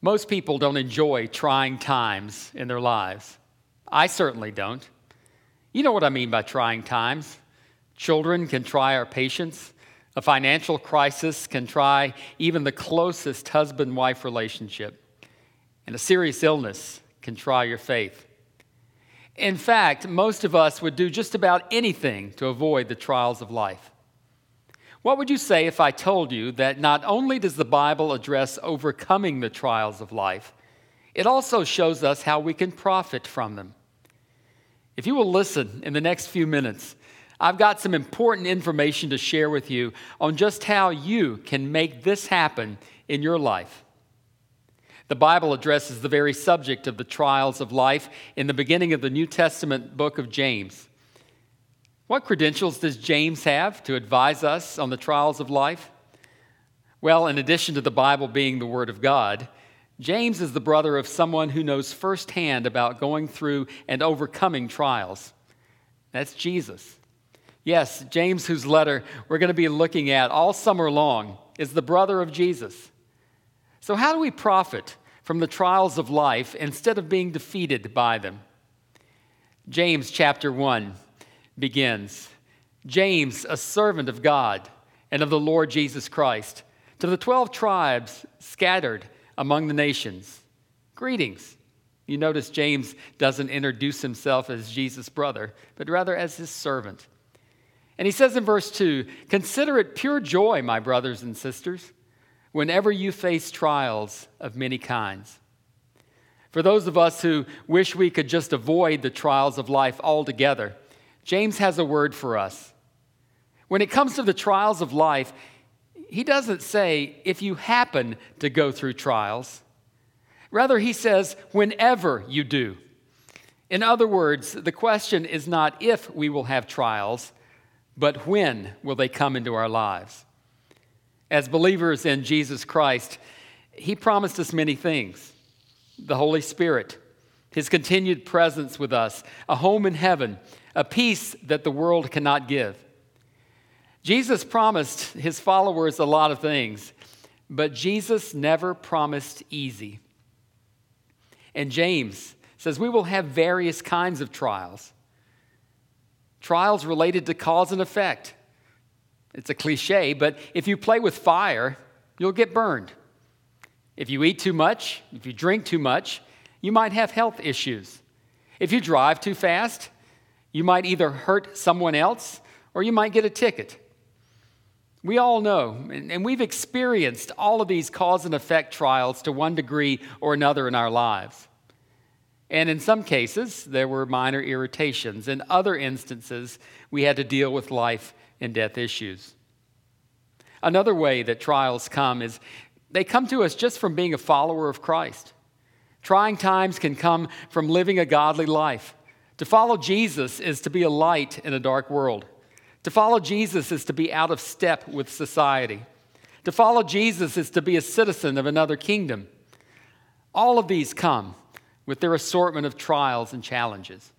Most people don't enjoy trying times in their lives. I certainly don't. You know what I mean by trying times. Children can try our patience. A financial crisis can try even the closest husband wife relationship. And a serious illness can try your faith. In fact, most of us would do just about anything to avoid the trials of life. What would you say if I told you that not only does the Bible address overcoming the trials of life, it also shows us how we can profit from them? If you will listen in the next few minutes, I've got some important information to share with you on just how you can make this happen in your life. The Bible addresses the very subject of the trials of life in the beginning of the New Testament book of James. What credentials does James have to advise us on the trials of life? Well, in addition to the Bible being the Word of God, James is the brother of someone who knows firsthand about going through and overcoming trials. That's Jesus. Yes, James, whose letter we're going to be looking at all summer long, is the brother of Jesus. So, how do we profit from the trials of life instead of being defeated by them? James chapter 1 begins James, a servant of God and of the Lord Jesus Christ, to the 12 tribes scattered among the nations. Greetings. You notice James doesn't introduce himself as Jesus' brother, but rather as his servant. And he says in verse 2 Consider it pure joy, my brothers and sisters, whenever you face trials of many kinds. For those of us who wish we could just avoid the trials of life altogether, James has a word for us. When it comes to the trials of life, he doesn't say if you happen to go through trials. Rather, he says whenever you do. In other words, the question is not if we will have trials, but when will they come into our lives? As believers in Jesus Christ, he promised us many things the Holy Spirit, his continued presence with us, a home in heaven, a peace that the world cannot give. Jesus promised his followers a lot of things, but Jesus never promised easy. And James says we will have various kinds of trials. Trials related to cause and effect. It's a cliche, but if you play with fire, you'll get burned. If you eat too much, if you drink too much, you might have health issues. If you drive too fast, you might either hurt someone else or you might get a ticket. We all know, and we've experienced all of these cause and effect trials to one degree or another in our lives. And in some cases, there were minor irritations. In other instances, we had to deal with life and death issues. Another way that trials come is they come to us just from being a follower of Christ. Trying times can come from living a godly life. To follow Jesus is to be a light in a dark world. To follow Jesus is to be out of step with society. To follow Jesus is to be a citizen of another kingdom. All of these come with their assortment of trials and challenges.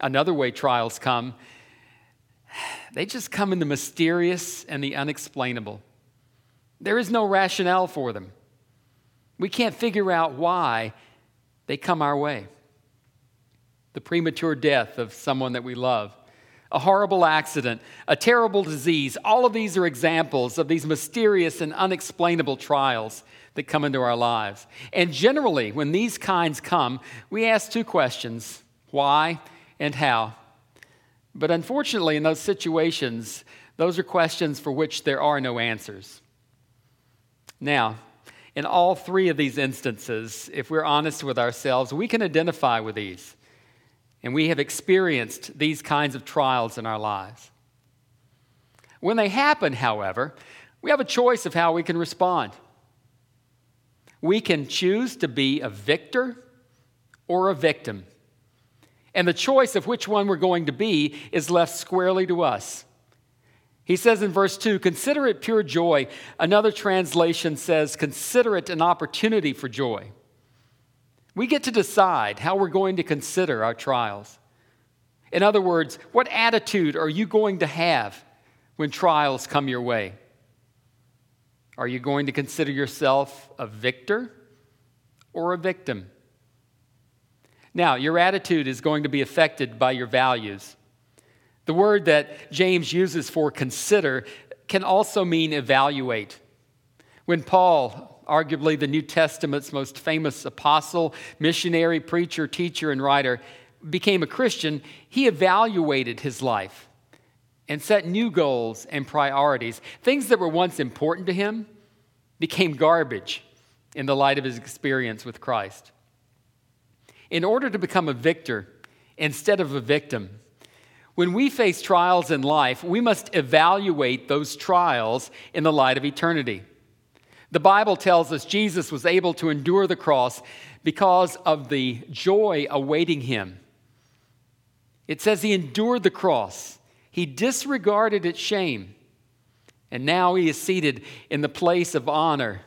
Another way trials come, they just come in the mysterious and the unexplainable. There is no rationale for them. We can't figure out why they come our way the premature death of someone that we love, a horrible accident, a terrible disease. All of these are examples of these mysterious and unexplainable trials that come into our lives. And generally, when these kinds come, we ask two questions why and how. But unfortunately, in those situations, those are questions for which there are no answers. Now, in all three of these instances, if we're honest with ourselves, we can identify with these. And we have experienced these kinds of trials in our lives. When they happen, however, we have a choice of how we can respond. We can choose to be a victor or a victim. And the choice of which one we're going to be is left squarely to us. He says in verse 2, consider it pure joy. Another translation says, consider it an opportunity for joy. We get to decide how we're going to consider our trials. In other words, what attitude are you going to have when trials come your way? Are you going to consider yourself a victor or a victim? Now, your attitude is going to be affected by your values. The word that James uses for consider can also mean evaluate. When Paul, arguably the New Testament's most famous apostle, missionary, preacher, teacher, and writer, became a Christian, he evaluated his life and set new goals and priorities. Things that were once important to him became garbage in the light of his experience with Christ. In order to become a victor instead of a victim, when we face trials in life, we must evaluate those trials in the light of eternity. The Bible tells us Jesus was able to endure the cross because of the joy awaiting him. It says he endured the cross, he disregarded its shame, and now he is seated in the place of honor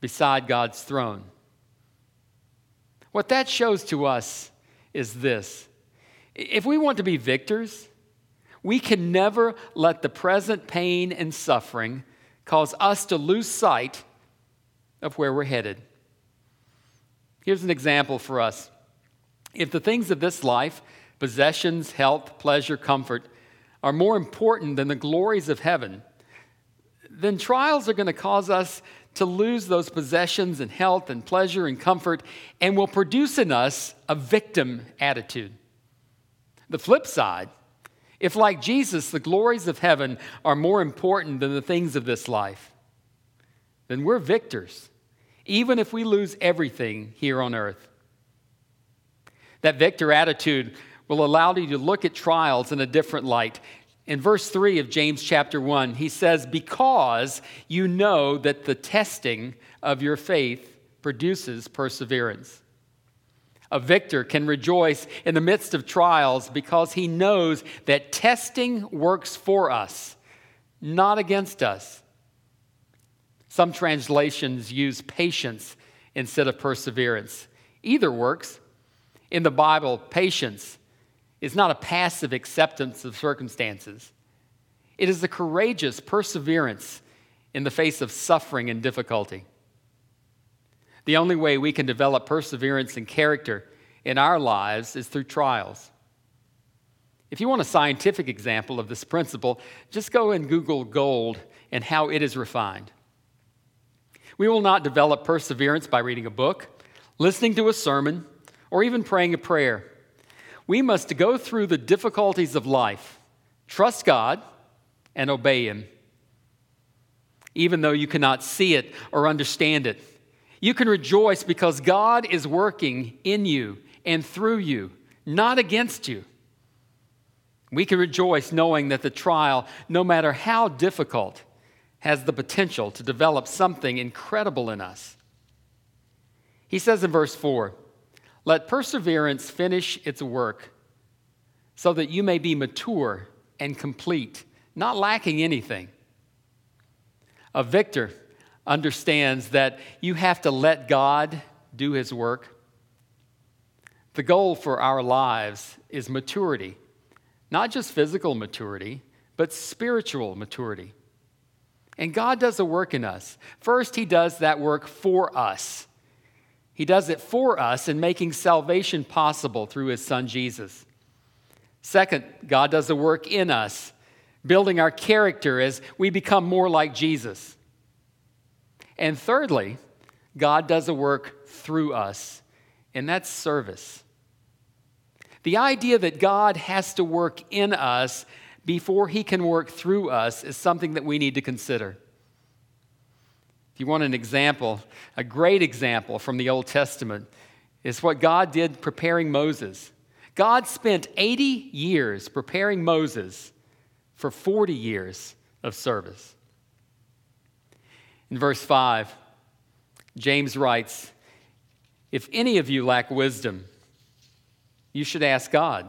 beside God's throne. What that shows to us is this if we want to be victors, we can never let the present pain and suffering cause us to lose sight of where we're headed. Here's an example for us. If the things of this life, possessions, health, pleasure, comfort, are more important than the glories of heaven, then trials are going to cause us to lose those possessions and health and pleasure and comfort and will produce in us a victim attitude. The flip side, if like Jesus, the glories of heaven are more important than the things of this life, then we're victors, even if we lose everything here on earth. That victor attitude will allow you to look at trials in a different light in verse 3 of James chapter 1, he says, Because you know that the testing of your faith produces perseverance. A victor can rejoice in the midst of trials because he knows that testing works for us, not against us. Some translations use patience instead of perseverance. Either works. In the Bible, patience is not a passive acceptance of circumstances, it is a courageous perseverance in the face of suffering and difficulty. The only way we can develop perseverance and character in our lives is through trials. If you want a scientific example of this principle, just go and Google gold and how it is refined. We will not develop perseverance by reading a book, listening to a sermon, or even praying a prayer. We must go through the difficulties of life, trust God, and obey Him. Even though you cannot see it or understand it, you can rejoice because God is working in you and through you, not against you. We can rejoice knowing that the trial, no matter how difficult, has the potential to develop something incredible in us. He says in verse 4 let perseverance finish its work so that you may be mature and complete, not lacking anything. A victor understands that you have to let God do his work. The goal for our lives is maturity, not just physical maturity, but spiritual maturity. And God does a work in us. First, He does that work for us. He does it for us in making salvation possible through his son Jesus. Second, God does the work in us, building our character as we become more like Jesus. And thirdly, God does a work through us, and that's service. The idea that God has to work in us before he can work through us is something that we need to consider. If you want an example, a great example from the Old Testament is what God did preparing Moses. God spent 80 years preparing Moses for 40 years of service. In verse 5, James writes If any of you lack wisdom, you should ask God,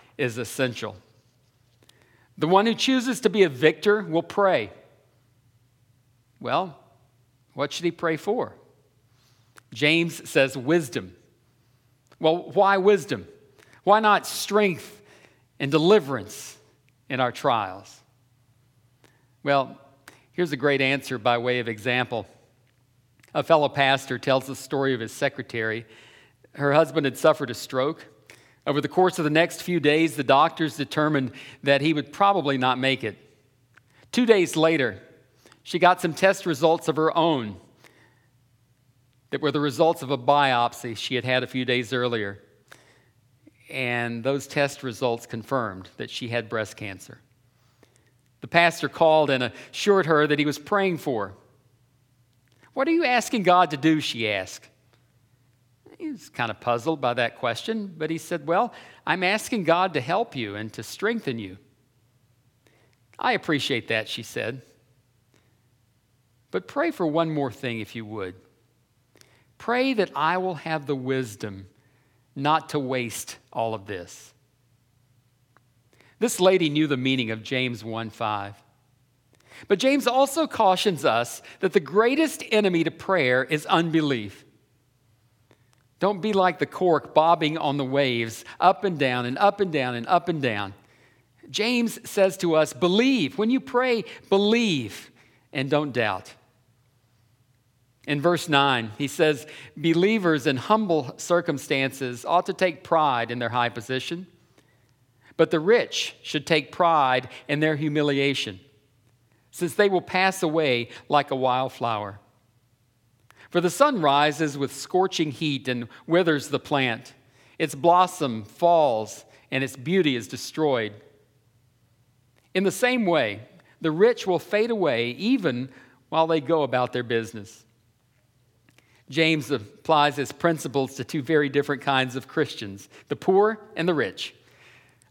is essential. The one who chooses to be a victor will pray. Well, what should he pray for? James says wisdom. Well, why wisdom? Why not strength and deliverance in our trials? Well, here's a great answer by way of example. A fellow pastor tells the story of his secretary. Her husband had suffered a stroke. Over the course of the next few days, the doctors determined that he would probably not make it. Two days later, she got some test results of her own that were the results of a biopsy she had had a few days earlier. And those test results confirmed that she had breast cancer. The pastor called and assured her that he was praying for her. What are you asking God to do? She asked. He was kind of puzzled by that question, but he said, Well, I'm asking God to help you and to strengthen you. I appreciate that, she said. But pray for one more thing, if you would. Pray that I will have the wisdom not to waste all of this. This lady knew the meaning of James 1 5. But James also cautions us that the greatest enemy to prayer is unbelief. Don't be like the cork bobbing on the waves, up and down and up and down and up and down. James says to us, believe. When you pray, believe and don't doubt. In verse 9, he says, Believers in humble circumstances ought to take pride in their high position, but the rich should take pride in their humiliation, since they will pass away like a wildflower. For the sun rises with scorching heat and withers the plant, its blossom falls, and its beauty is destroyed. In the same way, the rich will fade away even while they go about their business. James applies his principles to two very different kinds of Christians the poor and the rich.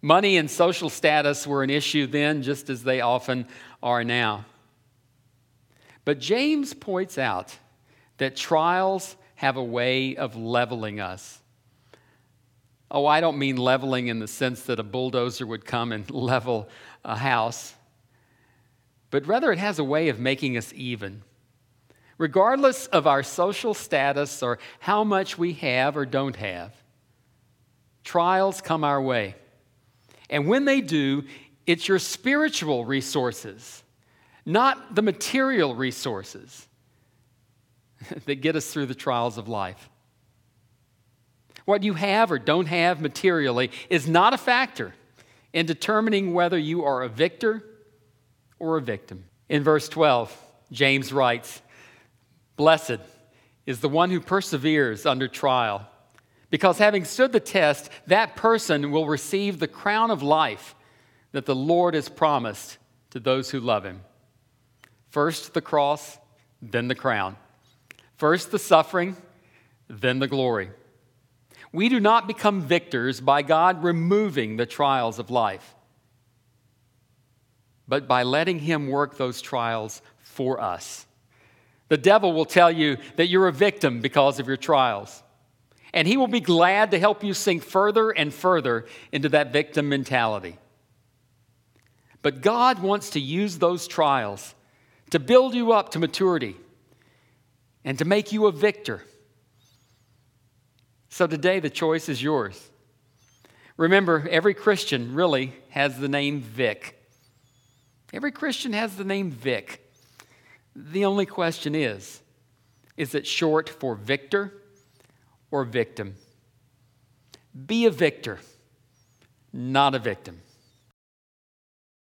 Money and social status were an issue then, just as they often are now. But James points out that trials have a way of leveling us. Oh, I don't mean leveling in the sense that a bulldozer would come and level a house, but rather it has a way of making us even regardless of our social status or how much we have or don't have. Trials come our way. And when they do, it's your spiritual resources, not the material resources, that get us through the trials of life. What you have or don't have materially is not a factor in determining whether you are a victor or a victim. In verse 12, James writes, Blessed is the one who perseveres under trial, because having stood the test, that person will receive the crown of life that the Lord has promised to those who love him. First the cross, then the crown. First the suffering, then the glory. We do not become victors by God removing the trials of life, but by letting Him work those trials for us. The devil will tell you that you're a victim because of your trials. And he will be glad to help you sink further and further into that victim mentality. But God wants to use those trials to build you up to maturity and to make you a victor. So today, the choice is yours. Remember, every Christian really has the name Vic. Every Christian has the name Vic. The only question is is it short for victor or victim? Be a victor, not a victim.